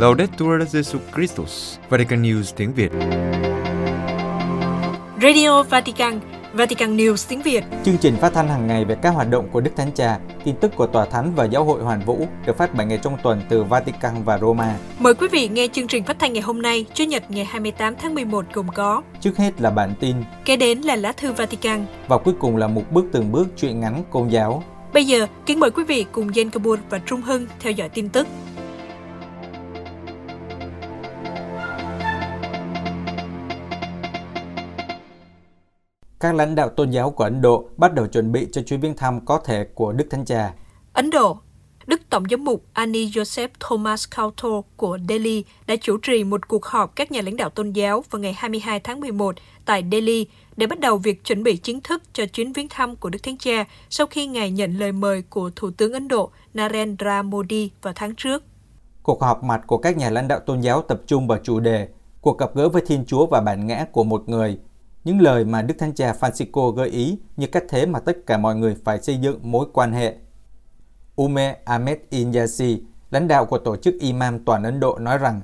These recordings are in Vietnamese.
Laudetur Jesu Christus, Vatican News tiếng Việt. Radio Vatican, Vatican News tiếng Việt. Chương trình phát thanh hàng ngày về các hoạt động của Đức Thánh Cha, tin tức của Tòa Thánh và Giáo hội Hoàn Vũ được phát 7 ngày trong tuần từ Vatican và Roma. Mời quý vị nghe chương trình phát thanh ngày hôm nay, Chủ nhật ngày 28 tháng 11 gồm có Trước hết là bản tin, Kế đến là lá thư Vatican. và cuối cùng là một bước từng bước truyện ngắn Công giáo. Bây giờ, kính mời quý vị cùng Jen Kabur và Trung Hưng theo dõi tin tức. Các lãnh đạo tôn giáo của Ấn Độ bắt đầu chuẩn bị cho chuyến viếng thăm có thể của Đức Thánh Cha. Ấn Độ Đức Tổng giám mục Ani Joseph Thomas Kauto của Delhi đã chủ trì một cuộc họp các nhà lãnh đạo tôn giáo vào ngày 22 tháng 11 tại Delhi để bắt đầu việc chuẩn bị chính thức cho chuyến viếng thăm của Đức Thánh Cha sau khi Ngài nhận lời mời của Thủ tướng Ấn Độ Narendra Modi vào tháng trước. Cuộc họp mặt của các nhà lãnh đạo tôn giáo tập trung vào chủ đề cuộc gặp gỡ với Thiên Chúa và bản ngã của một người. Những lời mà Đức Thánh Cha Francisco gợi ý như cách thế mà tất cả mọi người phải xây dựng mối quan hệ. Ume Ahmed Inyasi, lãnh đạo của tổ chức Imam toàn Ấn Độ nói rằng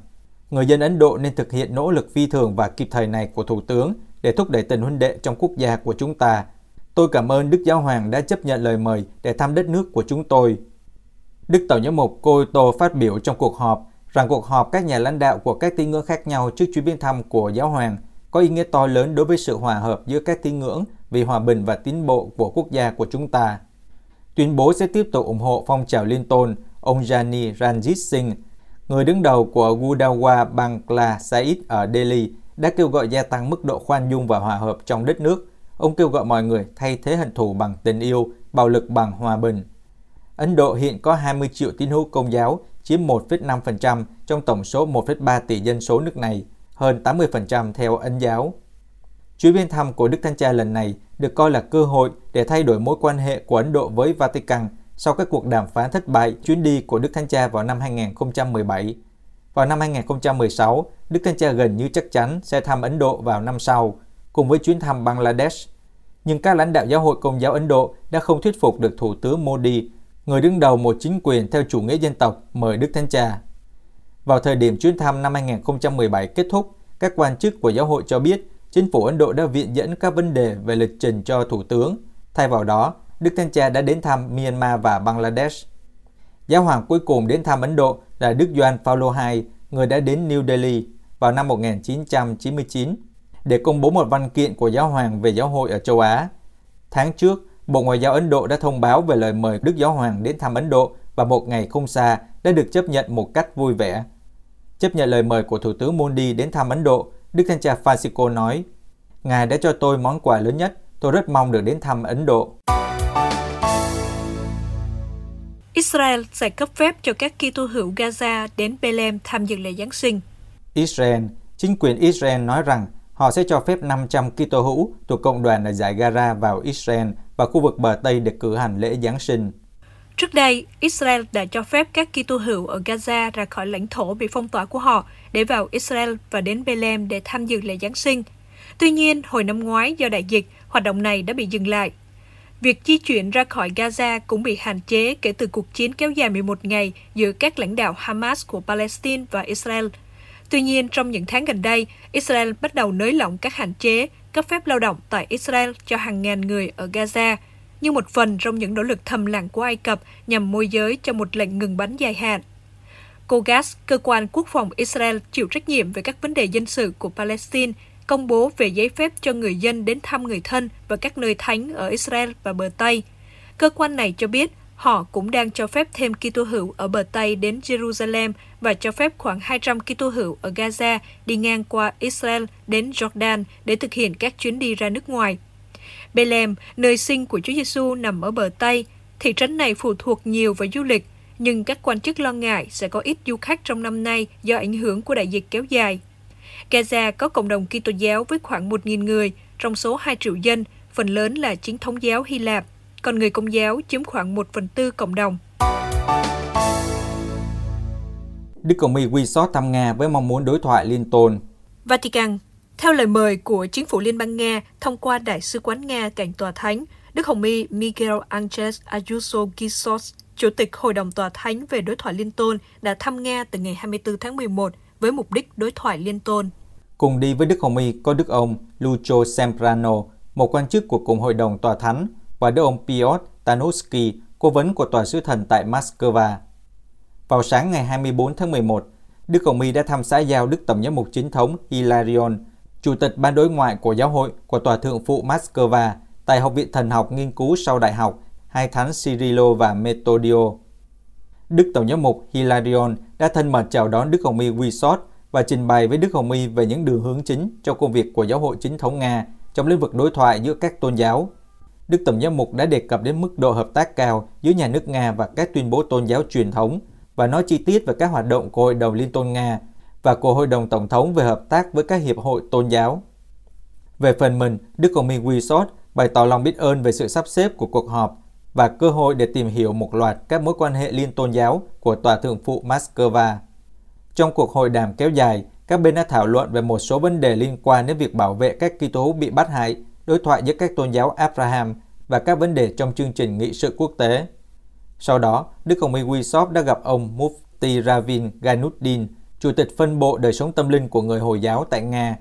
người dân Ấn Độ nên thực hiện nỗ lực phi thường và kịp thời này của Thủ tướng để thúc đẩy tình huynh đệ trong quốc gia của chúng ta. Tôi cảm ơn Đức Giáo Hoàng đã chấp nhận lời mời để thăm đất nước của chúng tôi. Đức Tổng giám mục Koito phát biểu trong cuộc họp rằng cuộc họp các nhà lãnh đạo của các tín ngưỡng khác nhau trước chuyến viếng thăm của Giáo Hoàng có ý nghĩa to lớn đối với sự hòa hợp giữa các tín ngưỡng vì hòa bình và tiến bộ của quốc gia của chúng ta. Tuyên bố sẽ tiếp tục ủng hộ phong trào liên tôn ông Jani Ranjit Singh, người đứng đầu của Gudawa Bangla Said ở Delhi, đã kêu gọi gia tăng mức độ khoan dung và hòa hợp trong đất nước. Ông kêu gọi mọi người thay thế hận thù bằng tình yêu, bạo lực bằng hòa bình. Ấn Độ hiện có 20 triệu tín hữu công giáo, chiếm 1,5% trong tổng số 1,3 tỷ dân số nước này, hơn 80% theo Ấn giáo. Chuyến viếng thăm của Đức Thánh Cha lần này được coi là cơ hội để thay đổi mối quan hệ của Ấn Độ với Vatican sau các cuộc đàm phán thất bại chuyến đi của Đức Thánh Cha vào năm 2017. Vào năm 2016, Đức Thánh Cha gần như chắc chắn sẽ thăm Ấn Độ vào năm sau, cùng với chuyến thăm Bangladesh. Nhưng các lãnh đạo giáo hội công giáo Ấn Độ đã không thuyết phục được Thủ tướng Modi, người đứng đầu một chính quyền theo chủ nghĩa dân tộc, mời Đức Thánh Cha. Vào thời điểm chuyến thăm năm 2017 kết thúc, các quan chức của giáo hội cho biết chính phủ Ấn Độ đã viện dẫn các vấn đề về lịch trình cho Thủ tướng. Thay vào đó, Đức Thánh Cha đã đến thăm Myanmar và Bangladesh. Giáo hoàng cuối cùng đến thăm Ấn Độ là Đức Gioan Phaolô II, người đã đến New Delhi vào năm 1999 để công bố một văn kiện của giáo hoàng về giáo hội ở châu Á. Tháng trước, Bộ Ngoại giao Ấn Độ đã thông báo về lời mời Đức Giáo hoàng đến thăm Ấn Độ và một ngày không xa đã được chấp nhận một cách vui vẻ. Chấp nhận lời mời của Thủ tướng Modi đến thăm Ấn Độ, Đức Thánh Cha Francisco nói, Ngài đã cho tôi món quà lớn nhất, tôi rất mong được đến thăm Ấn Độ. Israel sẽ cấp phép cho các Kitô hữu Gaza đến Bethlehem tham dự lễ Giáng sinh. Israel, chính quyền Israel nói rằng họ sẽ cho phép 500 Kitô hữu thuộc cộng đoàn ở giải Gaza vào Israel và khu vực bờ Tây để cử hành lễ Giáng sinh. Trước đây, Israel đã cho phép các Kitô hữu ở Gaza ra khỏi lãnh thổ bị phong tỏa của họ để vào Israel và đến Bethlehem để tham dự lễ Giáng sinh. Tuy nhiên, hồi năm ngoái do đại dịch, hoạt động này đã bị dừng lại. Việc di chuyển ra khỏi Gaza cũng bị hạn chế kể từ cuộc chiến kéo dài 11 ngày giữa các lãnh đạo Hamas của Palestine và Israel. Tuy nhiên, trong những tháng gần đây, Israel bắt đầu nới lỏng các hạn chế cấp phép lao động tại Israel cho hàng ngàn người ở Gaza, như một phần trong những nỗ lực thầm lặng của Ai Cập nhằm môi giới cho một lệnh ngừng bắn dài hạn. COGAS, cơ quan quốc phòng Israel chịu trách nhiệm về các vấn đề dân sự của Palestine, công bố về giấy phép cho người dân đến thăm người thân và các nơi thánh ở Israel và bờ Tây. Cơ quan này cho biết họ cũng đang cho phép thêm Kitô hữu ở bờ Tây đến Jerusalem và cho phép khoảng 200 Kitô hữu ở Gaza đi ngang qua Israel đến Jordan để thực hiện các chuyến đi ra nước ngoài. Bethlehem, nơi sinh của Chúa Giêsu nằm ở bờ Tây, thị trấn này phụ thuộc nhiều vào du lịch, nhưng các quan chức lo ngại sẽ có ít du khách trong năm nay do ảnh hưởng của đại dịch kéo dài. Gaza có cộng đồng Kitô giáo với khoảng 1.000 người, trong số 2 triệu dân, phần lớn là chính thống giáo Hy Lạp, còn người công giáo chiếm khoảng 1 phần tư cộng đồng. Đức Hồng Y quy sót thăm Nga với mong muốn đối thoại liên tôn. Vatican theo lời mời của chính phủ Liên bang Nga thông qua Đại sứ quán Nga cạnh Tòa Thánh, Đức Hồng Y Miguel Angel Ayuso Gisos Chủ tịch Hội đồng Tòa Thánh về đối thoại liên tôn đã thăm Nga từ ngày 24 tháng 11 với mục đích đối thoại liên tôn. Cùng đi với Đức Hồng Y có Đức ông Lucio Semprano, một quan chức của cùng Hội đồng Tòa Thánh, và Đức ông Piotr Tanuski, cố vấn của Tòa sứ thần tại Moscow. Vào sáng ngày 24 tháng 11, Đức Hồng Y đã thăm xã giao Đức Tổng giám mục chính thống Hilarion, Chủ tịch Ban đối ngoại của Giáo hội, của Tòa Thượng phụ Moscow tại Học viện Thần học Nghiên cứu sau đại học, hai thánh Cyrilo và Metodio. Đức Tổng giám mục Hilarion đã thân mật chào đón Đức Hồng Y Wisot và trình bày với Đức Hồng Y về những đường hướng chính cho công việc của giáo hội chính thống Nga trong lĩnh vực đối thoại giữa các tôn giáo. Đức Tổng giám mục đã đề cập đến mức độ hợp tác cao giữa nhà nước Nga và các tuyên bố tôn giáo truyền thống và nói chi tiết về các hoạt động của Hội đồng Liên tôn Nga và của Hội đồng Tổng thống về hợp tác với các hiệp hội tôn giáo. Về phần mình, Đức Công minh Wisot bày tỏ lòng biết ơn về sự sắp xếp của cuộc họp và cơ hội để tìm hiểu một loạt các mối quan hệ liên tôn giáo của Tòa Thượng phụ Moscow. Trong cuộc hội đàm kéo dài, các bên đã thảo luận về một số vấn đề liên quan đến việc bảo vệ các Kitô hữu bị bắt hại, đối thoại giữa các tôn giáo Abraham và các vấn đề trong chương trình nghị sự quốc tế. Sau đó, Đức Hồng Y Wisop đã gặp ông Mufti Ravin Ganuddin, Chủ tịch phân bộ đời sống tâm linh của người Hồi giáo tại Nga.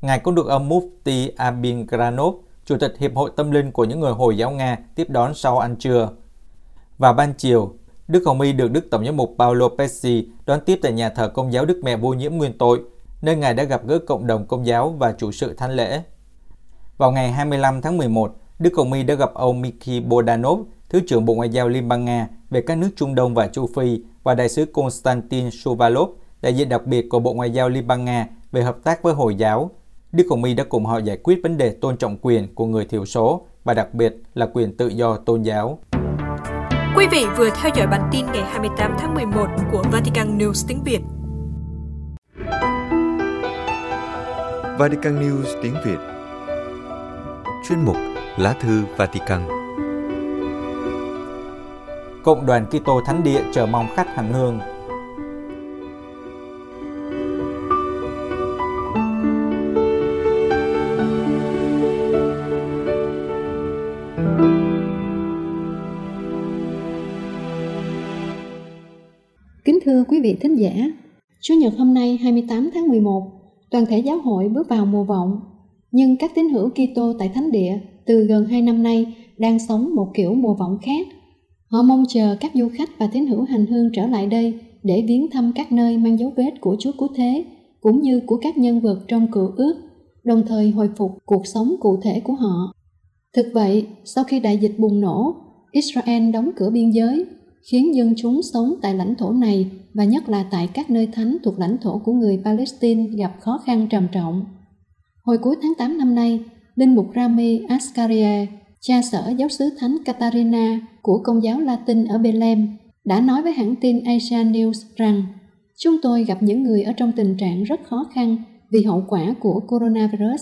Ngài cũng được ông Mufti Abin Granov, Chủ tịch Hiệp hội Tâm linh của những người Hồi giáo Nga tiếp đón sau ăn trưa. Và ban chiều, Đức Hồng Y được Đức Tổng giám mục Paolo Pesci đón tiếp tại nhà thờ Công giáo Đức Mẹ Vô nhiễm Nguyên tội, nơi Ngài đã gặp gỡ cộng đồng Công giáo và chủ sự thánh lễ. Vào ngày 25 tháng 11, Đức Hồng Y đã gặp ông Miki Bodanov, Thứ trưởng Bộ Ngoại giao Liên bang Nga về các nước Trung Đông và Châu Phi và đại sứ Konstantin Shuvalov, đại diện đặc biệt của Bộ Ngoại giao Liên bang Nga về hợp tác với Hồi giáo, Đức Hồng Y đã cùng họ giải quyết vấn đề tôn trọng quyền của người thiểu số và đặc biệt là quyền tự do tôn giáo. Quý vị vừa theo dõi bản tin ngày 28 tháng 11 của Vatican News tiếng Việt. Vatican News tiếng Việt Chuyên mục Lá thư Vatican Cộng đoàn Kitô Thánh Địa chờ mong khách hành hương vị thính giả, Chủ nhật hôm nay 28 tháng 11, toàn thể giáo hội bước vào mùa vọng. Nhưng các tín hữu Kitô tại Thánh Địa từ gần 2 năm nay đang sống một kiểu mùa vọng khác. Họ mong chờ các du khách và tín hữu hành hương trở lại đây để viếng thăm các nơi mang dấu vết của Chúa Cứu Thế, cũng như của các nhân vật trong cựu ước, đồng thời hồi phục cuộc sống cụ thể của họ. Thực vậy, sau khi đại dịch bùng nổ, Israel đóng cửa biên giới khiến dân chúng sống tại lãnh thổ này và nhất là tại các nơi thánh thuộc lãnh thổ của người Palestine gặp khó khăn trầm trọng. Hồi cuối tháng 8 năm nay, Linh mục Rami Ascaria, cha sở giáo sứ thánh Katarina của Công giáo Latin ở Bethlehem, đã nói với hãng tin Asia News rằng chúng tôi gặp những người ở trong tình trạng rất khó khăn vì hậu quả của coronavirus.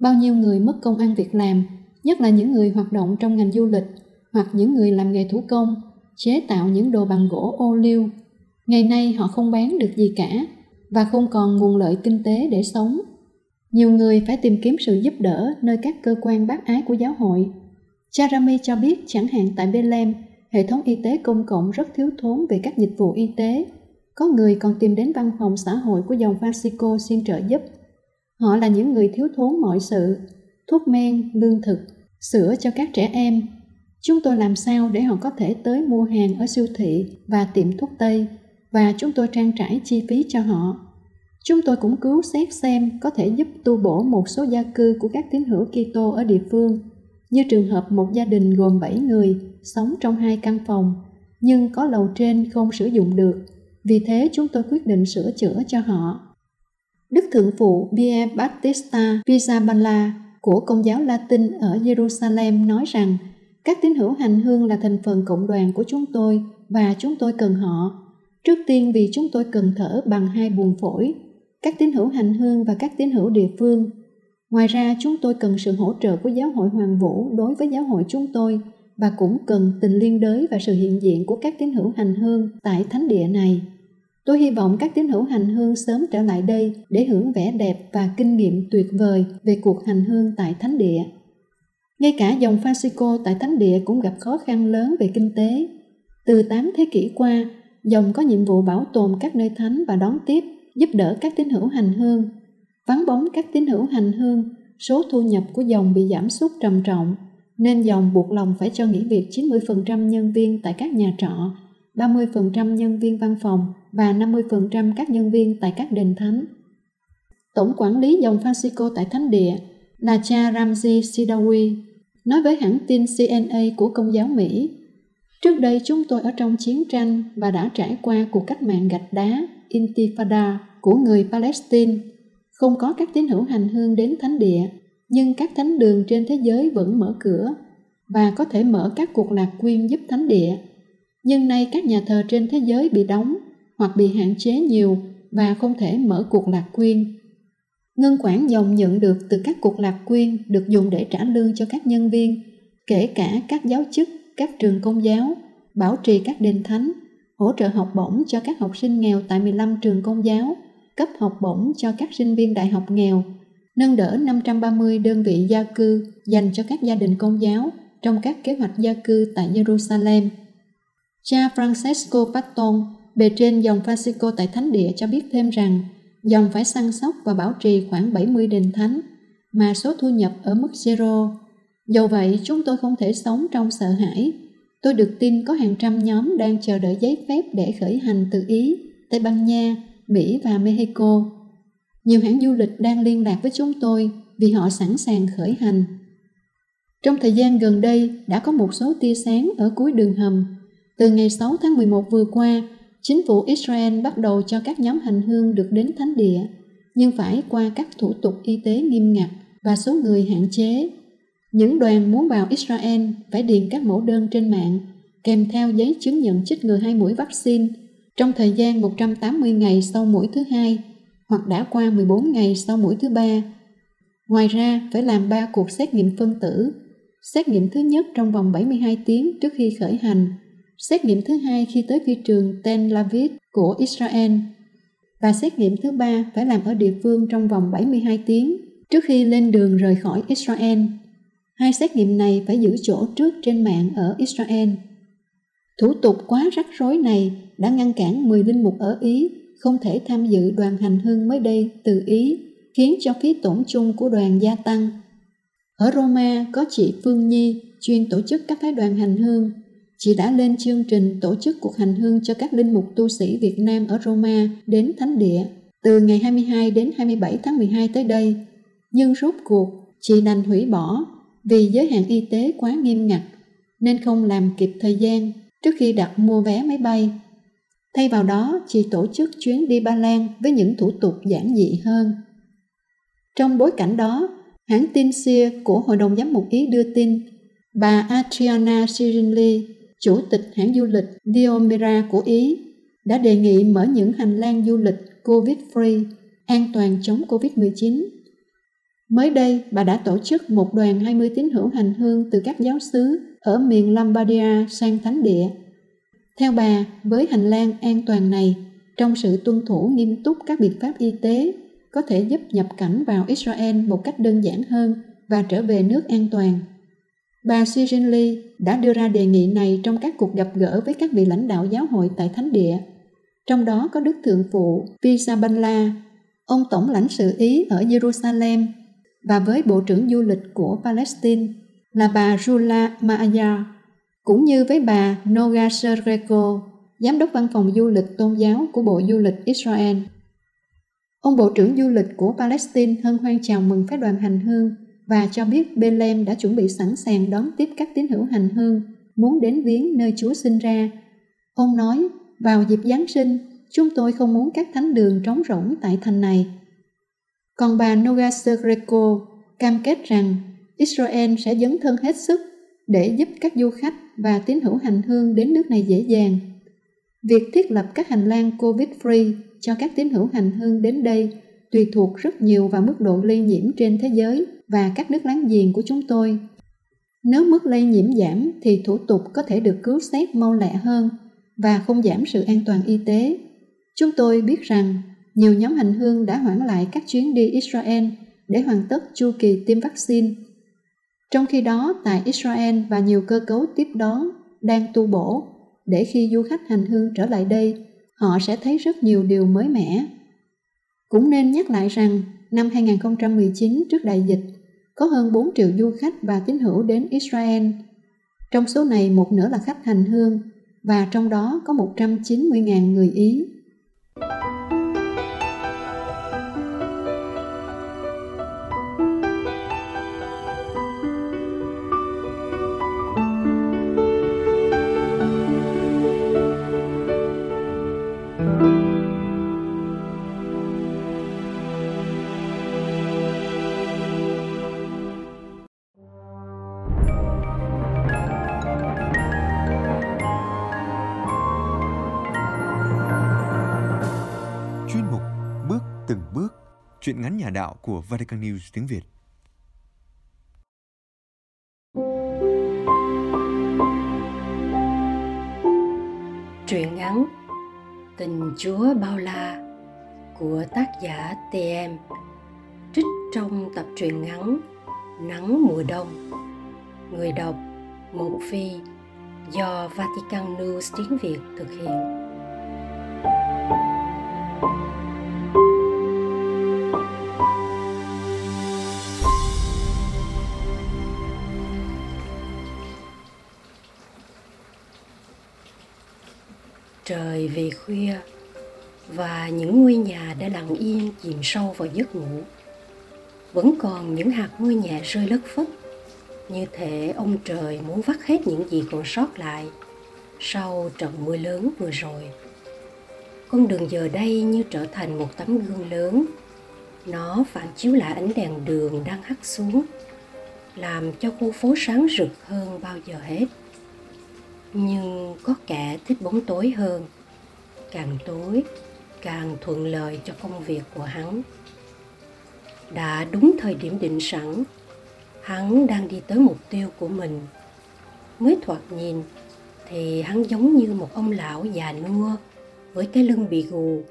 Bao nhiêu người mất công ăn việc làm, nhất là những người hoạt động trong ngành du lịch hoặc những người làm nghề thủ công chế tạo những đồ bằng gỗ ô liu. Ngày nay họ không bán được gì cả và không còn nguồn lợi kinh tế để sống. Nhiều người phải tìm kiếm sự giúp đỡ nơi các cơ quan bác ái của giáo hội. Charami cho biết chẳng hạn tại Bethlehem, hệ thống y tế công cộng rất thiếu thốn về các dịch vụ y tế. Có người còn tìm đến văn phòng xã hội của dòng Francisco xin trợ giúp. Họ là những người thiếu thốn mọi sự, thuốc men, lương thực, sữa cho các trẻ em, Chúng tôi làm sao để họ có thể tới mua hàng ở siêu thị và tiệm thuốc Tây và chúng tôi trang trải chi phí cho họ. Chúng tôi cũng cứu xét xem có thể giúp tu bổ một số gia cư của các tín hữu Kitô ở địa phương, như trường hợp một gia đình gồm 7 người sống trong hai căn phòng, nhưng có lầu trên không sử dụng được. Vì thế chúng tôi quyết định sửa chữa cho họ. Đức Thượng phụ Pierre Battista Pizzaballa của Công giáo Latin ở Jerusalem nói rằng các tín hữu hành hương là thành phần cộng đoàn của chúng tôi và chúng tôi cần họ. Trước tiên vì chúng tôi cần thở bằng hai buồng phổi, các tín hữu hành hương và các tín hữu địa phương. Ngoài ra chúng tôi cần sự hỗ trợ của giáo hội Hoàng Vũ đối với giáo hội chúng tôi và cũng cần tình liên đới và sự hiện diện của các tín hữu hành hương tại thánh địa này. Tôi hy vọng các tín hữu hành hương sớm trở lại đây để hưởng vẻ đẹp và kinh nghiệm tuyệt vời về cuộc hành hương tại thánh địa. Ngay cả dòng Francisco tại Thánh Địa cũng gặp khó khăn lớn về kinh tế. Từ 8 thế kỷ qua, dòng có nhiệm vụ bảo tồn các nơi thánh và đón tiếp, giúp đỡ các tín hữu hành hương. Vắng bóng các tín hữu hành hương, số thu nhập của dòng bị giảm sút trầm trọng, nên dòng buộc lòng phải cho nghỉ việc 90% nhân viên tại các nhà trọ, 30% nhân viên văn phòng và 50% các nhân viên tại các đền thánh. Tổng quản lý dòng Francisco tại Thánh Địa là cha Ramzi Sidawi nói với hãng tin CNA của Công giáo Mỹ Trước đây chúng tôi ở trong chiến tranh và đã trải qua cuộc cách mạng gạch đá Intifada của người Palestine. Không có các tín hữu hành hương đến thánh địa, nhưng các thánh đường trên thế giới vẫn mở cửa và có thể mở các cuộc lạc quyên giúp thánh địa. Nhưng nay các nhà thờ trên thế giới bị đóng hoặc bị hạn chế nhiều và không thể mở cuộc lạc quyên. Ngân khoản dòng nhận được từ các cuộc lạc quyên được dùng để trả lương cho các nhân viên, kể cả các giáo chức các trường công giáo, bảo trì các đền thánh, hỗ trợ học bổng cho các học sinh nghèo tại 15 trường công giáo, cấp học bổng cho các sinh viên đại học nghèo, nâng đỡ 530 đơn vị gia cư dành cho các gia đình công giáo trong các kế hoạch gia cư tại Jerusalem. Cha Francesco Patton, bề trên dòng Francisco tại Thánh Địa cho biết thêm rằng dòng phải săn sóc và bảo trì khoảng 70 đền thánh, mà số thu nhập ở mức zero Dù vậy, chúng tôi không thể sống trong sợ hãi. Tôi được tin có hàng trăm nhóm đang chờ đợi giấy phép để khởi hành từ Ý, Tây Ban Nha, Mỹ và Mexico. Nhiều hãng du lịch đang liên lạc với chúng tôi vì họ sẵn sàng khởi hành. Trong thời gian gần đây đã có một số tia sáng ở cuối đường hầm. Từ ngày 6 tháng 11 vừa qua, chính phủ Israel bắt đầu cho các nhóm hành hương được đến thánh địa, nhưng phải qua các thủ tục y tế nghiêm ngặt và số người hạn chế những đoàn muốn vào Israel phải điền các mẫu đơn trên mạng kèm theo giấy chứng nhận chích ngừa hai mũi vaccine trong thời gian 180 ngày sau mũi thứ hai hoặc đã qua 14 ngày sau mũi thứ ba. Ngoài ra, phải làm 3 cuộc xét nghiệm phân tử. Xét nghiệm thứ nhất trong vòng 72 tiếng trước khi khởi hành, xét nghiệm thứ hai khi tới phi trường Tel Aviv của Israel và xét nghiệm thứ ba phải làm ở địa phương trong vòng 72 tiếng trước khi lên đường rời khỏi Israel. Hai xét nghiệm này phải giữ chỗ trước trên mạng ở Israel. Thủ tục quá rắc rối này đã ngăn cản 10 linh mục ở Ý không thể tham dự đoàn hành hương mới đây từ Ý, khiến cho phí tổn chung của đoàn gia tăng. Ở Roma có chị Phương Nhi chuyên tổ chức các phái đoàn hành hương. Chị đã lên chương trình tổ chức cuộc hành hương cho các linh mục tu sĩ Việt Nam ở Roma đến Thánh Địa từ ngày 22 đến 27 tháng 12 tới đây. Nhưng rốt cuộc, chị đành hủy bỏ vì giới hạn y tế quá nghiêm ngặt nên không làm kịp thời gian trước khi đặt mua vé máy bay. Thay vào đó, chị tổ chức chuyến đi Ba Lan với những thủ tục giản dị hơn. Trong bối cảnh đó, hãng tin SIA của Hội đồng Giám mục Ý đưa tin bà Adriana sirinli chủ tịch hãng du lịch Diomera của Ý, đã đề nghị mở những hành lang du lịch COVID-free, an toàn chống COVID-19 Mới đây, bà đã tổ chức một đoàn 20 tín hữu hành hương từ các giáo xứ ở miền Lombardia sang Thánh Địa. Theo bà, với hành lang an toàn này, trong sự tuân thủ nghiêm túc các biện pháp y tế, có thể giúp nhập cảnh vào Israel một cách đơn giản hơn và trở về nước an toàn. Bà Sirin Lee đã đưa ra đề nghị này trong các cuộc gặp gỡ với các vị lãnh đạo giáo hội tại Thánh Địa, trong đó có Đức Thượng Phụ Pisabanla, ông Tổng lãnh sự Ý ở Jerusalem và với Bộ trưởng Du lịch của Palestine là bà Rula Maaya, cũng như với bà Noga Serreko, Giám đốc Văn phòng Du lịch Tôn giáo của Bộ Du lịch Israel. Ông Bộ trưởng Du lịch của Palestine hân hoan chào mừng phái đoàn hành hương và cho biết Bethlehem đã chuẩn bị sẵn sàng đón tiếp các tín hữu hành hương muốn đến viếng nơi Chúa sinh ra. Ông nói, vào dịp Giáng sinh, chúng tôi không muốn các thánh đường trống rỗng tại thành này còn bà noga Greco cam kết rằng Israel sẽ dấn thân hết sức để giúp các du khách và tín hữu hành hương đến nước này dễ dàng. Việc thiết lập các hành lang COVID-free cho các tín hữu hành hương đến đây tùy thuộc rất nhiều vào mức độ lây nhiễm trên thế giới và các nước láng giềng của chúng tôi. Nếu mức lây nhiễm giảm thì thủ tục có thể được cứu xét mau lẹ hơn và không giảm sự an toàn y tế. Chúng tôi biết rằng nhiều nhóm hành hương đã hoãn lại các chuyến đi Israel để hoàn tất chu kỳ tiêm vaccine. Trong khi đó, tại Israel và nhiều cơ cấu tiếp đón đang tu bổ, để khi du khách hành hương trở lại đây, họ sẽ thấy rất nhiều điều mới mẻ. Cũng nên nhắc lại rằng năm 2019 trước đại dịch, có hơn 4 triệu du khách và tín hữu đến Israel. Trong số này, một nửa là khách hành hương, và trong đó có 190.000 người Ý. Chuyện ngắn nhà đạo của Vatican News tiếng Việt. Truyện ngắn Tình Chúa Bao La của tác giả TM trích trong tập truyện ngắn Nắng mùa đông Người đọc Mộ Phi do Vatican News tiếng Việt thực hiện về khuya và những ngôi nhà đã lặng yên chìm sâu vào giấc ngủ. Vẫn còn những hạt mưa nhẹ rơi lất phất, như thể ông trời muốn vắt hết những gì còn sót lại sau trận mưa lớn vừa rồi. Con đường giờ đây như trở thành một tấm gương lớn. Nó phản chiếu lại ánh đèn đường đang hắt xuống, làm cho khu phố sáng rực hơn bao giờ hết nhưng có kẻ thích bóng tối hơn càng tối càng thuận lợi cho công việc của hắn. Đã đúng thời điểm định sẵn hắn đang đi tới mục tiêu của mình. Mới thoạt nhìn thì hắn giống như một ông lão già nua với cái lưng bị gù.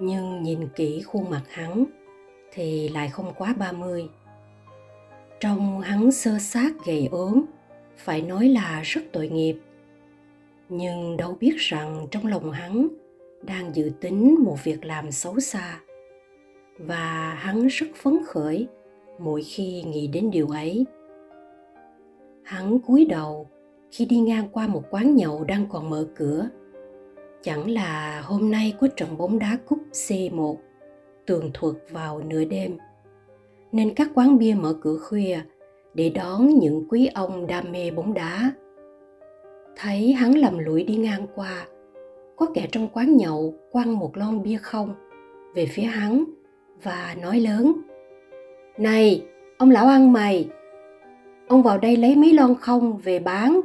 Nhưng nhìn kỹ khuôn mặt hắn thì lại không quá ba mươi. Trong hắn sơ sát gầy ốm, phải nói là rất tội nghiệp nhưng đâu biết rằng trong lòng hắn đang dự tính một việc làm xấu xa. Và hắn rất phấn khởi mỗi khi nghĩ đến điều ấy. Hắn cúi đầu khi đi ngang qua một quán nhậu đang còn mở cửa. Chẳng là hôm nay có trận bóng đá cúp C1 tường thuật vào nửa đêm, nên các quán bia mở cửa khuya để đón những quý ông đam mê bóng đá thấy hắn lầm lũi đi ngang qua, có kẻ trong quán nhậu quăng một lon bia không về phía hắn và nói lớn, này, ông lão ăn mày, ông vào đây lấy mấy lon không về bán,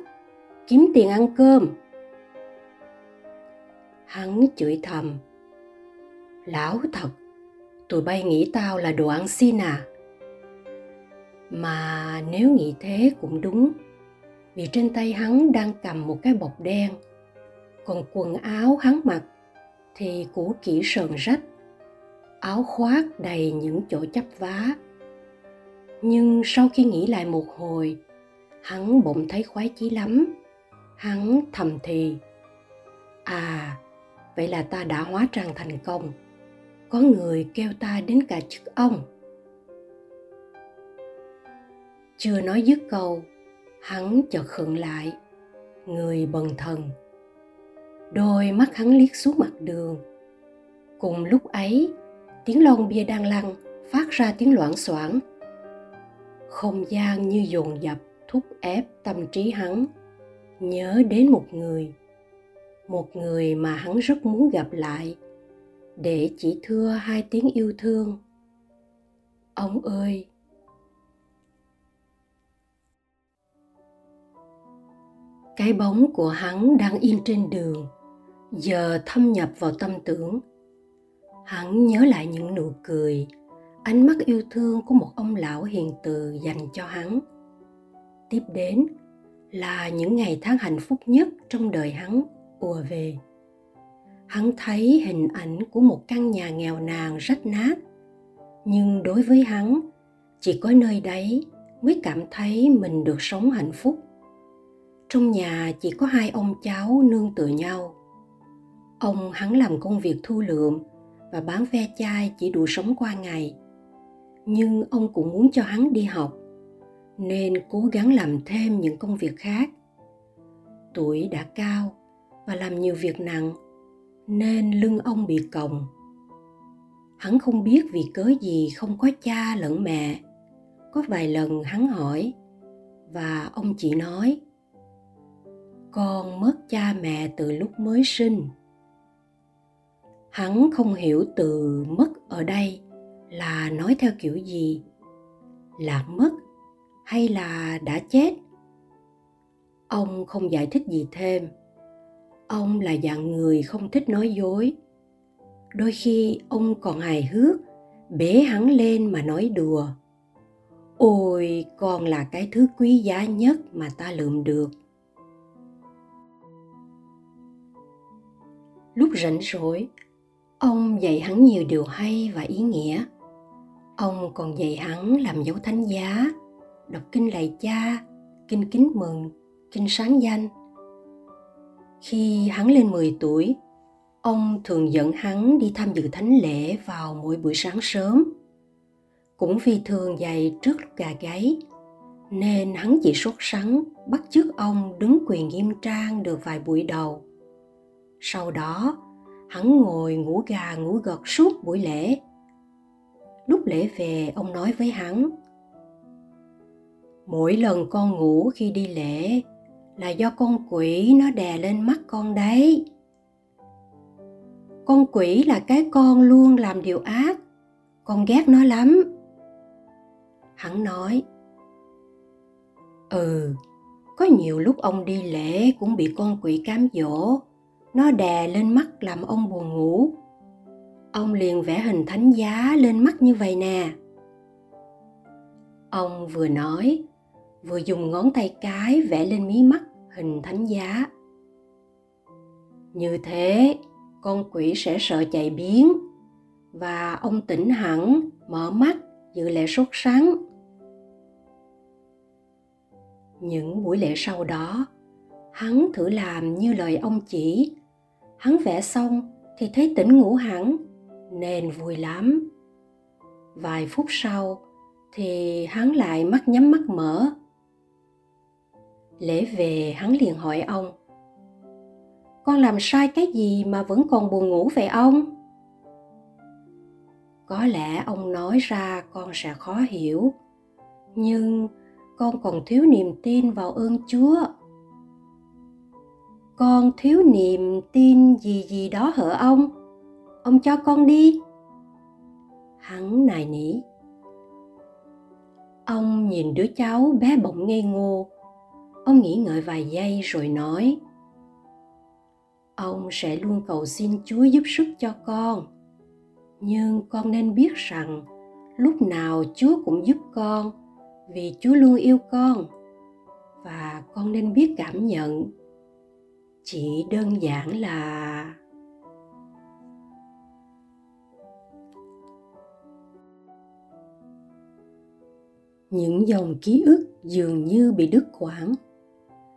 kiếm tiền ăn cơm. Hắn chửi thầm, lão thật, tụi bay nghĩ tao là đồ ăn xin à? Mà nếu nghĩ thế cũng đúng vì trên tay hắn đang cầm một cái bọc đen. Còn quần áo hắn mặc thì cũ kỹ sờn rách, áo khoác đầy những chỗ chắp vá. Nhưng sau khi nghĩ lại một hồi, hắn bỗng thấy khoái chí lắm. Hắn thầm thì à vậy là ta đã hóa trang thành công. Có người kêu ta đến cả chức ông. Chưa nói dứt câu hắn chợt khựng lại, người bần thần. Đôi mắt hắn liếc xuống mặt đường. Cùng lúc ấy, tiếng lon bia đang lăn, phát ra tiếng loảng xoảng. Không gian như dồn dập, thúc ép tâm trí hắn. Nhớ đến một người một người mà hắn rất muốn gặp lại, để chỉ thưa hai tiếng yêu thương. Ông ơi! Cái bóng của hắn đang in trên đường. Giờ thâm nhập vào tâm tưởng. Hắn nhớ lại những nụ cười, ánh mắt yêu thương của một ông lão hiền từ dành cho hắn. Tiếp đến là những ngày tháng hạnh phúc nhất trong đời hắn, ùa về. Hắn thấy hình ảnh của một căn nhà nghèo nàn rách nát. Nhưng đối với hắn, chỉ có nơi đấy mới cảm thấy mình được sống hạnh phúc trong nhà chỉ có hai ông cháu nương tựa nhau. Ông hắn làm công việc thu lượm và bán ve chai chỉ đủ sống qua ngày. Nhưng ông cũng muốn cho hắn đi học, nên cố gắng làm thêm những công việc khác. Tuổi đã cao và làm nhiều việc nặng, nên lưng ông bị còng. Hắn không biết vì cớ gì không có cha lẫn mẹ. Có vài lần hắn hỏi và ông chỉ nói con mất cha mẹ từ lúc mới sinh. Hắn không hiểu từ mất ở đây là nói theo kiểu gì, là mất hay là đã chết. Ông không giải thích gì thêm. Ông là dạng người không thích nói dối. Đôi khi ông còn hài hước, bế hắn lên mà nói đùa. Ôi, con là cái thứ quý giá nhất mà ta lượm được. Lúc rảnh rỗi, ông dạy hắn nhiều điều hay và ý nghĩa. Ông còn dạy hắn làm dấu thánh giá, đọc kinh lạy cha, kinh kính mừng, kinh sáng danh. Khi hắn lên 10 tuổi, ông thường dẫn hắn đi tham dự thánh lễ vào mỗi buổi sáng sớm. Cũng vì thường dạy trước lúc gà gáy, nên hắn chỉ sốt sắng bắt chước ông đứng quyền nghiêm trang được vài buổi đầu sau đó, hắn ngồi ngủ gà ngủ gật suốt buổi lễ. Lúc lễ về, ông nói với hắn, mỗi lần con ngủ khi đi lễ là do con quỷ nó đè lên mắt con đấy. Con quỷ là cái con luôn làm điều ác, con ghét nó lắm. Hắn nói ừ có nhiều lúc ông đi lễ cũng bị con quỷ cám dỗ nó đè lên mắt làm ông buồn ngủ. Ông liền vẽ hình thánh giá lên mắt như vậy nè. Ông vừa nói, vừa dùng ngón tay cái vẽ lên mí mắt hình thánh giá. Như thế, con quỷ sẽ sợ chạy biến và ông tỉnh hẳn, mở mắt dự lễ sốt sắng những buổi lễ sau đó, hắn thử làm như lời ông chỉ hắn vẽ xong thì thấy tỉnh ngủ hẳn nên vui lắm. Vài phút sau thì hắn lại mắt nhắm mắt mở. Lễ về, hắn liền hỏi ông, con làm sai cái gì mà vẫn còn buồn ngủ vậy ông? Có lẽ ông nói ra con sẽ khó hiểu, nhưng con còn thiếu niềm tin vào ơn chúa con thiếu niềm tin gì gì đó hở ông? Ông cho con đi. Hắn nài nỉ. Ông nhìn đứa cháu bé bỏng ngây ngô. Ông nghĩ ngợi vài giây rồi nói, ông sẽ luôn cầu xin chúa giúp sức cho con. Nhưng con nên biết rằng lúc nào chúa cũng giúp con vì chúa luôn yêu con và con nên biết cảm nhận chỉ đơn giản là những dòng ký ức dường như bị đứt quãng.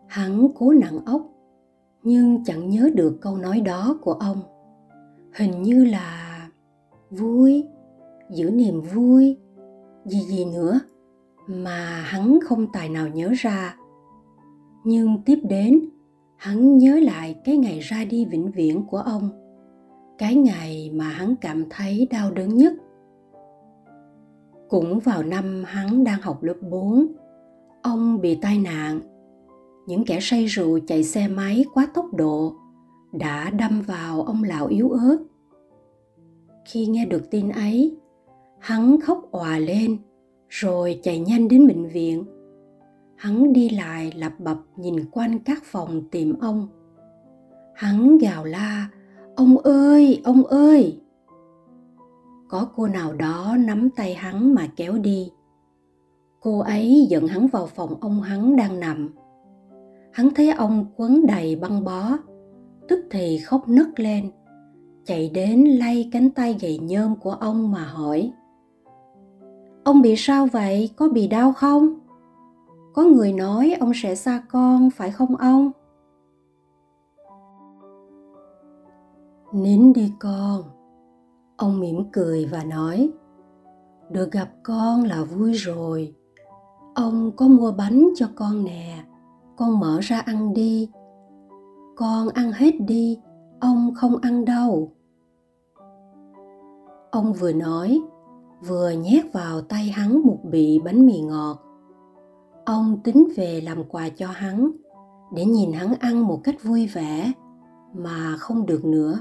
Hắn cố nặng óc, nhưng chẳng nhớ được câu nói đó của ông. Hình như là vui, giữ niềm vui gì gì nữa mà hắn không tài nào nhớ ra. Nhưng tiếp đến hắn nhớ lại cái ngày ra đi vĩnh viễn của ông cái ngày mà hắn cảm thấy đau đớn nhất cũng vào năm hắn đang học lớp 4, ông bị tai nạn. Những kẻ say rượu chạy xe máy quá tốc độ đã đâm vào ông lão yếu ớt. Khi nghe được tin ấy, hắn khóc òa lên rồi chạy nhanh đến bệnh viện hắn đi lại lặp bập nhìn quanh các phòng tìm ông. Hắn gào la, ông ơi ông ơi! Có cô nào đó nắm tay hắn mà kéo đi. Cô ấy dẫn hắn vào phòng ông hắn đang nằm. Hắn thấy ông quấn đầy băng bó, tức thì khóc nấc lên, chạy đến lay cánh tay gầy nhôm của ông mà hỏi, ông bị sao vậy? Có bị đau không? Có người nói ông sẽ xa con, phải không ông? Nín đi con. Ông mỉm cười và nói, được gặp con là vui rồi. Ông có mua bánh cho con nè. Con mở ra ăn đi. Con ăn hết đi, ông không ăn đâu. Ông vừa nói, vừa nhét vào tay hắn một bị bánh mì ngọt ông tính về làm quà cho hắn, để nhìn hắn ăn một cách vui vẻ, mà không được nữa.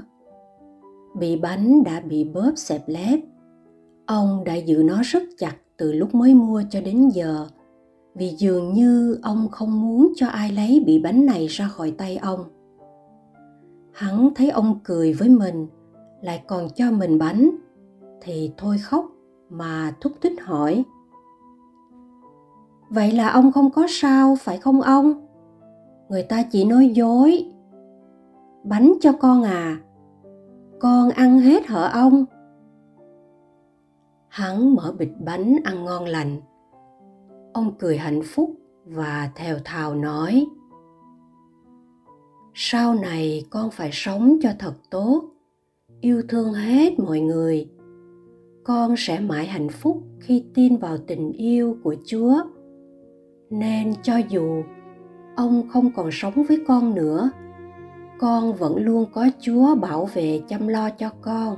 Bị bánh đã bị bóp xẹp lép, ông đã giữ nó rất chặt từ lúc mới mua cho đến giờ, vì dường như ông không muốn cho ai lấy bị bánh này ra khỏi tay ông. Hắn thấy ông cười với mình, lại còn cho mình bánh, thì thôi khóc mà thúc thích hỏi vậy là ông không có sao, phải không ông? Người ta chỉ nói dối. Bánh cho con à con ăn hết hở ông? Hắn mở bịch bánh ăn ngon lành. Ông cười hạnh phúc và thèo thào nói, sau này con phải sống cho thật tốt. Yêu thương hết mọi người. Con sẽ mãi hạnh phúc khi tin vào tình yêu của chúa nên cho dù ông không còn sống với con nữa, con vẫn luôn có chúa bảo vệ chăm lo cho con.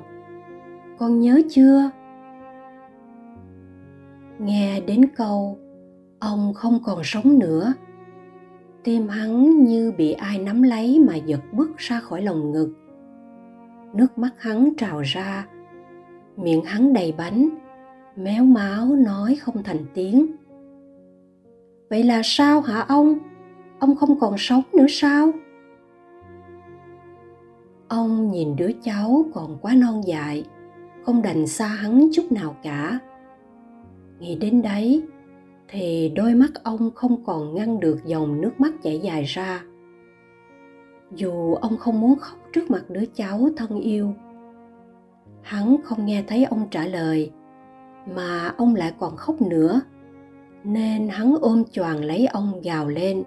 Con nhớ chưa? Nghe đến câu, ông không còn sống nữa tim hắn như bị ai nắm lấy mà giật bứt ra khỏi lồng ngực. Nước mắt hắn trào ra, miệng hắn đầy bánh, méo máu nói không thành tiếng vậy là sao hả ông? Ông không còn sống nữa sao? Ông nhìn đứa cháu còn quá non dại, không đành xa hắn chút nào cả. Nghĩ đến đấy, thì đôi mắt ông không còn ngăn được dòng nước mắt chảy dài ra. Dù ông không muốn khóc trước mặt đứa cháu thân yêu, hắn không nghe thấy ông trả lời, mà ông lại còn khóc nữa nên hắn ôm choàng lấy ông gào lên.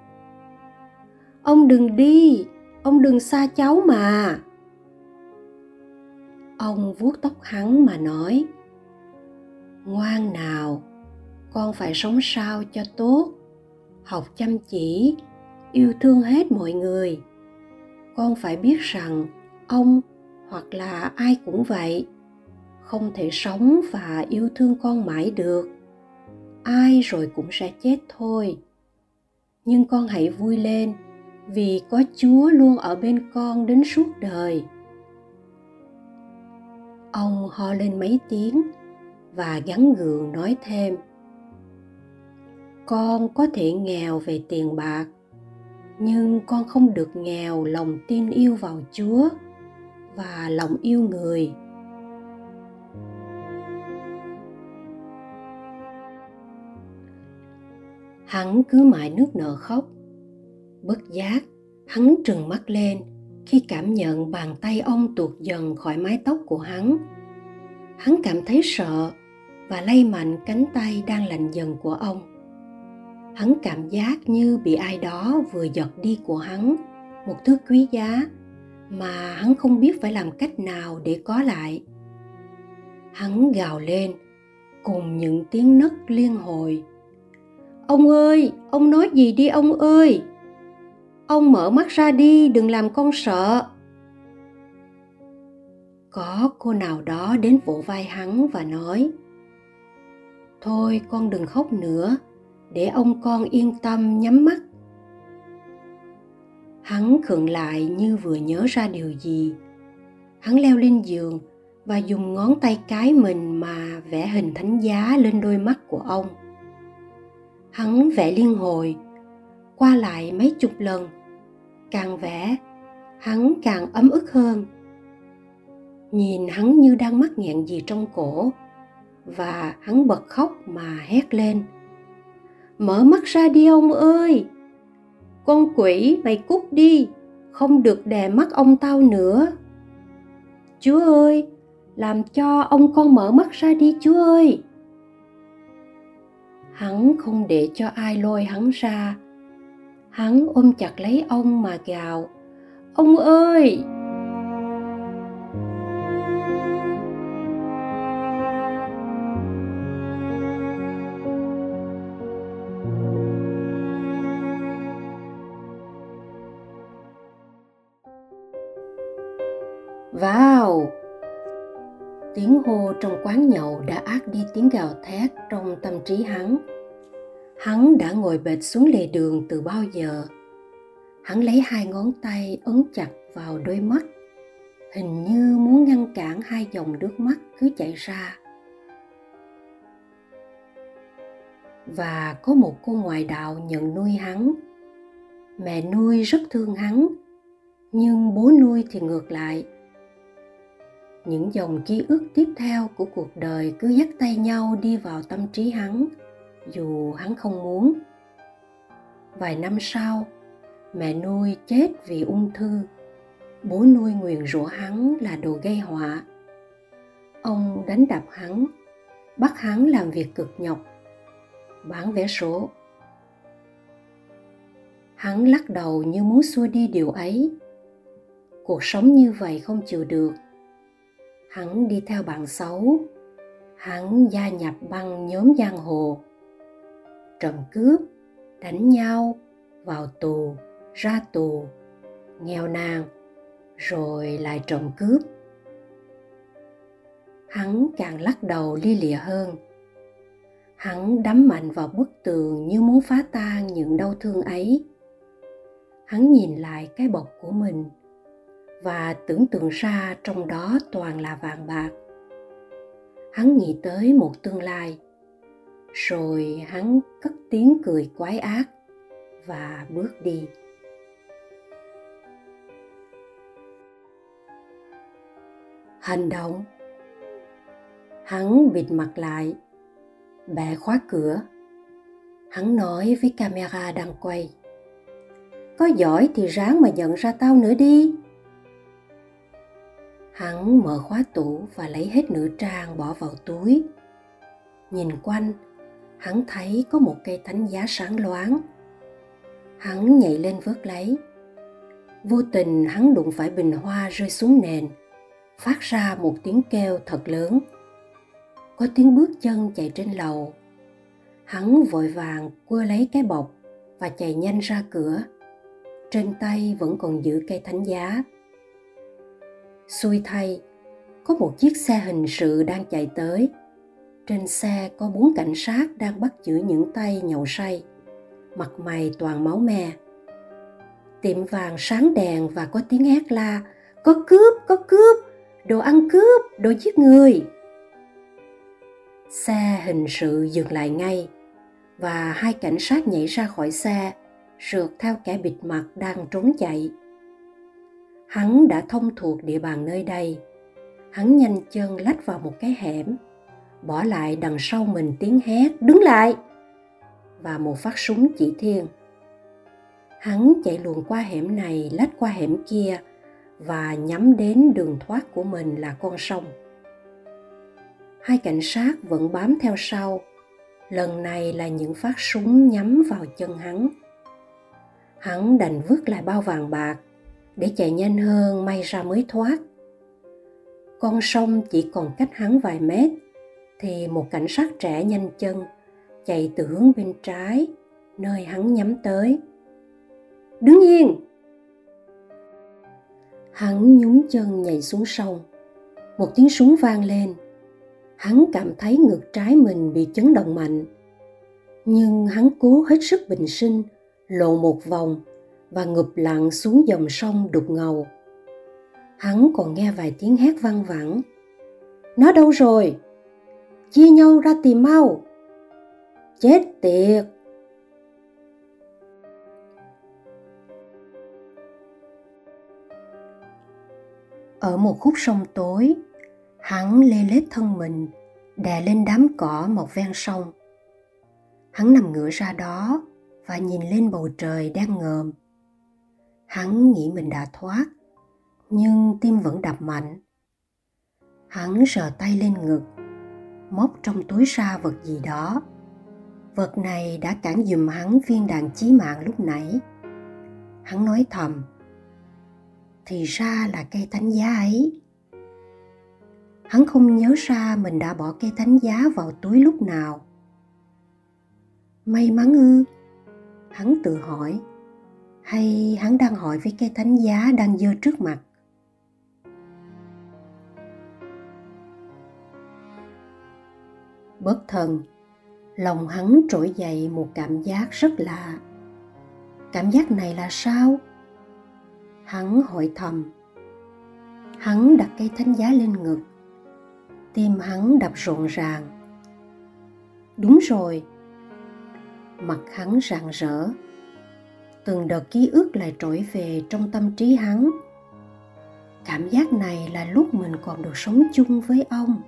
Ông đừng đi, ông đừng xa cháu mà. Ông vuốt tóc hắn mà nói, ngoan nào, con phải sống sao cho tốt, học chăm chỉ, yêu thương hết mọi người. Con phải biết rằng ông hoặc là ai cũng vậy, không thể sống và yêu thương con mãi được ai rồi cũng sẽ chết thôi. Nhưng con hãy vui lên, vì có chúa luôn ở bên con đến suốt đời. Ông ho lên mấy tiếng và gắn gượng nói thêm, con có thể nghèo về tiền bạc, nhưng con không được nghèo lòng tin yêu vào chúa và lòng yêu người. Hắn cứ mãi nước nở khóc. Bất giác, hắn trừng mắt lên khi cảm nhận bàn tay ông tuột dần khỏi mái tóc của hắn. Hắn cảm thấy sợ và lay mạnh cánh tay đang lạnh dần của ông. Hắn cảm giác như bị ai đó vừa giật đi của hắn, một thứ quý giá mà hắn không biết phải làm cách nào để có lại. Hắn gào lên cùng những tiếng nấc liên hồi ông ơi, ông nói gì đi ông ơi? Ông mở mắt ra đi, đừng làm con sợ. Có cô nào đó đến vỗ vai hắn và nói, thôi con đừng khóc nữa, để ông con yên tâm nhắm mắt. Hắn khựng lại như vừa nhớ ra điều gì. Hắn leo lên giường và dùng ngón tay cái mình mà vẽ hình thánh giá lên đôi mắt của ông hắn vẽ liên hồi, qua lại mấy chục lần. Càng vẽ, hắn càng ấm ức hơn. Nhìn hắn như đang mắc nghẹn gì trong cổ, và hắn bật khóc mà hét lên. Mở mắt ra đi ông ơi! Con quỷ mày cút đi, không được đè mắt ông tao nữa. Chúa ơi! Làm cho ông con mở mắt ra đi, chúa ơi! Hắn không để cho ai lôi hắn ra. Hắn ôm chặt lấy ông mà gào, ông ơi! Trong quán nhậu đã át đi tiếng gào thét trong tâm trí hắn. Hắn đã ngồi bệt xuống lề đường từ bao giờ? Hắn lấy hai ngón tay ấn chặt vào đôi mắt. Hình như muốn ngăn cản hai dòng nước mắt cứ chảy ra. Và có một cô ngoại đạo nhận nuôi hắn. Mẹ nuôi rất thương hắn, nhưng bố nuôi thì ngược lại những dòng ký ức tiếp theo của cuộc đời cứ dắt tay nhau đi vào tâm trí hắn, dù hắn không muốn. Vài năm sau, mẹ nuôi chết vì ung thư. Bố nuôi nguyền rủa hắn là đồ gây họa. Ông đánh đập hắn, bắt hắn làm việc cực nhọc, bán vé số. Hắn lắc đầu như muốn xua đi điều ấy. Cuộc sống như vậy không chịu được hắn đi theo bạn xấu. Hắn gia nhập băng nhóm giang hồ. Trộm cướp, đánh nhau, vào tù, ra tù, nghèo nàn, rồi lại trộm cướp. Hắn càng lắc đầu li lịa hơn. Hắn đắm mạnh vào bức tường như muốn phá tan những đau thương ấy. Hắn nhìn lại cái bọc của mình và tưởng tượng ra trong đó toàn là vàng bạc. Hắn nghĩ tới một tương lai. Rồi hắn cất tiếng cười quái ác và bước đi. Hành động. Hắn bịt mặt lại, bẻ khóa cửa. Hắn nói với camera đang quay, có giỏi thì ráng mà nhận ra tao nữa đi hắn mở khóa tủ và lấy hết nữ trang bỏ vào túi. Nhìn quanh, hắn thấy có một cây thánh giá sáng loáng. Hắn nhảy lên vớt lấy. Vô tình hắn đụng phải bình hoa rơi xuống nền, phát ra một tiếng kêu thật lớn. Có tiếng bước chân chạy trên lầu. Hắn vội vàng quơ lấy cái bọc và chạy nhanh ra cửa. Trên tay vẫn còn giữ cây thánh giá xui thay, có một chiếc xe hình sự đang chạy tới. Trên xe có bốn cảnh sát đang bắt giữ những tay nhậu say, mặt mày toàn máu me. Tiệm vàng sáng đèn và có tiếng hét la, có cướp có cướp, đồ ăn cướp, đồ giết người. Xe hình sự dừng lại ngay và hai cảnh sát nhảy ra khỏi xe, rượt theo kẻ bịt mặt đang trốn chạy hắn đã thông thuộc địa bàn nơi đây. Hắn nhanh chân lách vào một cái hẻm, bỏ lại đằng sau mình tiếng hét, đứng lại! Và một phát súng chỉ thiên. Hắn chạy luồn qua hẻm này, lách qua hẻm kia và nhắm đến đường thoát của mình là con sông. Hai cảnh sát vẫn bám theo sau. Lần này là những phát súng nhắm vào chân hắn. Hắn đành vứt lại bao vàng bạc để chạy nhanh hơn, may ra mới thoát. Con sông chỉ còn cách hắn vài mét, thì một cảnh sát trẻ nhanh chân chạy từ hướng bên trái, nơi hắn nhắm tới. Đứng yên! Hắn nhún chân nhảy xuống sông. Một tiếng súng vang lên. Hắn cảm thấy ngực trái mình bị chấn động mạnh. Nhưng hắn cố hết sức bình sinh, lộ một vòng và ngụp lặn xuống dòng sông đục ngầu. Hắn còn nghe vài tiếng hét văng vẳng. Nó đâu rồi? Chia nhau ra tìm mau. Chết tiệt! Ở một khúc sông tối, hắn lê lết thân mình, đè lên đám cỏ một ven sông. Hắn nằm ngửa ra đó và nhìn lên bầu trời đang ngờm hắn nghĩ mình đã thoát nhưng tim vẫn đập mạnh hắn sờ tay lên ngực móc trong túi ra vật gì đó Vật này đã cản dùm hắn viên đạn chí mạng lúc nãy. Hắn nói thầm, thì ra là cây thánh giá ấy. Hắn không nhớ ra mình đã bỏ cây thánh giá vào túi lúc nào. May mắn ư? Hắn tự hỏi. Hay hắn đang hỏi với cây thánh giá đang dơ trước mặt? Bất thần, lòng hắn trỗi dậy một cảm giác rất lạ. Cảm giác này là sao? Hắn hỏi thầm. Hắn đặt cây thánh giá lên ngực. Tim hắn đập rộn ràng. Đúng rồi. Mặt hắn rạng rỡ. Từng đợt ký ức lại trỗi về trong tâm trí hắn. Cảm giác này là lúc mình còn được sống chung với ông.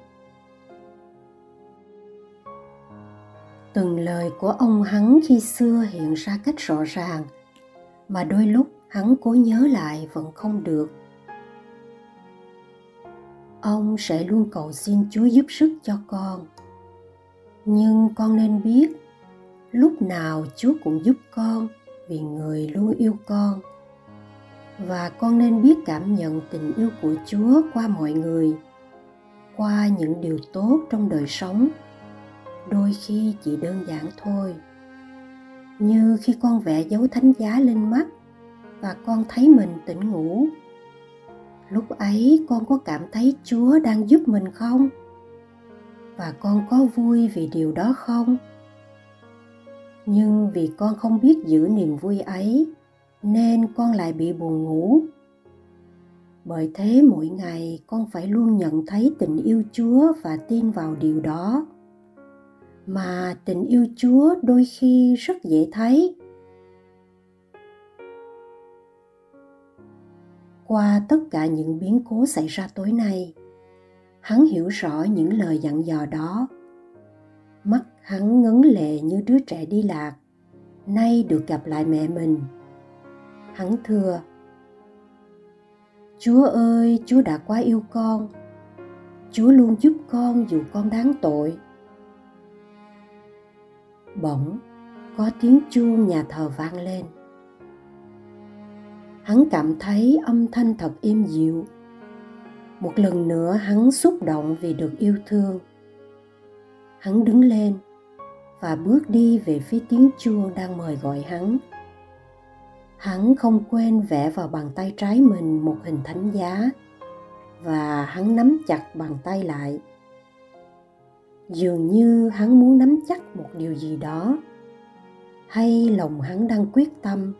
từng lời của ông hắn khi xưa hiện ra cách rõ ràng, mà đôi lúc hắn cố nhớ lại vẫn không được ông sẽ luôn cầu xin chúa giúp sức cho con nhưng con nên biết, lúc nào chúa cũng giúp con vì người luôn yêu con. Và con nên biết cảm nhận tình yêu của chúa qua mọi người, qua những điều tốt trong đời sống. Đôi khi chỉ đơn giản thôi. Như khi con vẽ dấu thánh giá lên mắt và con thấy mình tỉnh ngủ. Lúc ấy con có cảm thấy chúa đang giúp mình không? Và con có vui vì điều đó không? Nhưng vì con không biết giữ niềm vui ấy, nên con lại bị buồn ngủ. Bởi thế mỗi ngày con phải luôn nhận thấy tình yêu chúa và tin vào điều đó. Mà tình yêu chúa đôi khi rất dễ thấy. Qua tất cả những biến cố xảy ra tối nay, hắn hiểu rõ những lời dặn dò đó. Mắt hắn ngấn lệ như đứa trẻ đi lạc, nay được gặp lại mẹ mình. Hắn thưa, chúa ơi, chúa đã quá yêu con. Chúa luôn giúp con dù con đáng tội. Bỗng, có tiếng chuông nhà thờ vang lên. Hắn cảm thấy âm thanh thật êm dịu. Một lần nữa hắn xúc động vì được yêu thương. Hắn đứng lên và bước đi về phía tiếng chuông đang mời gọi hắn. Hắn không quên vẽ vào bàn tay trái mình một hình thánh giá, và hắn nắm chặt bàn tay lại. Dường như hắn muốn nắm chắc một điều gì đó. Hay lòng hắn đang quyết tâm,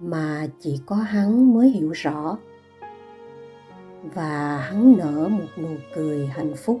mà chỉ có hắn mới hiểu rõ. Và hắn nở một nụ cười hạnh phúc.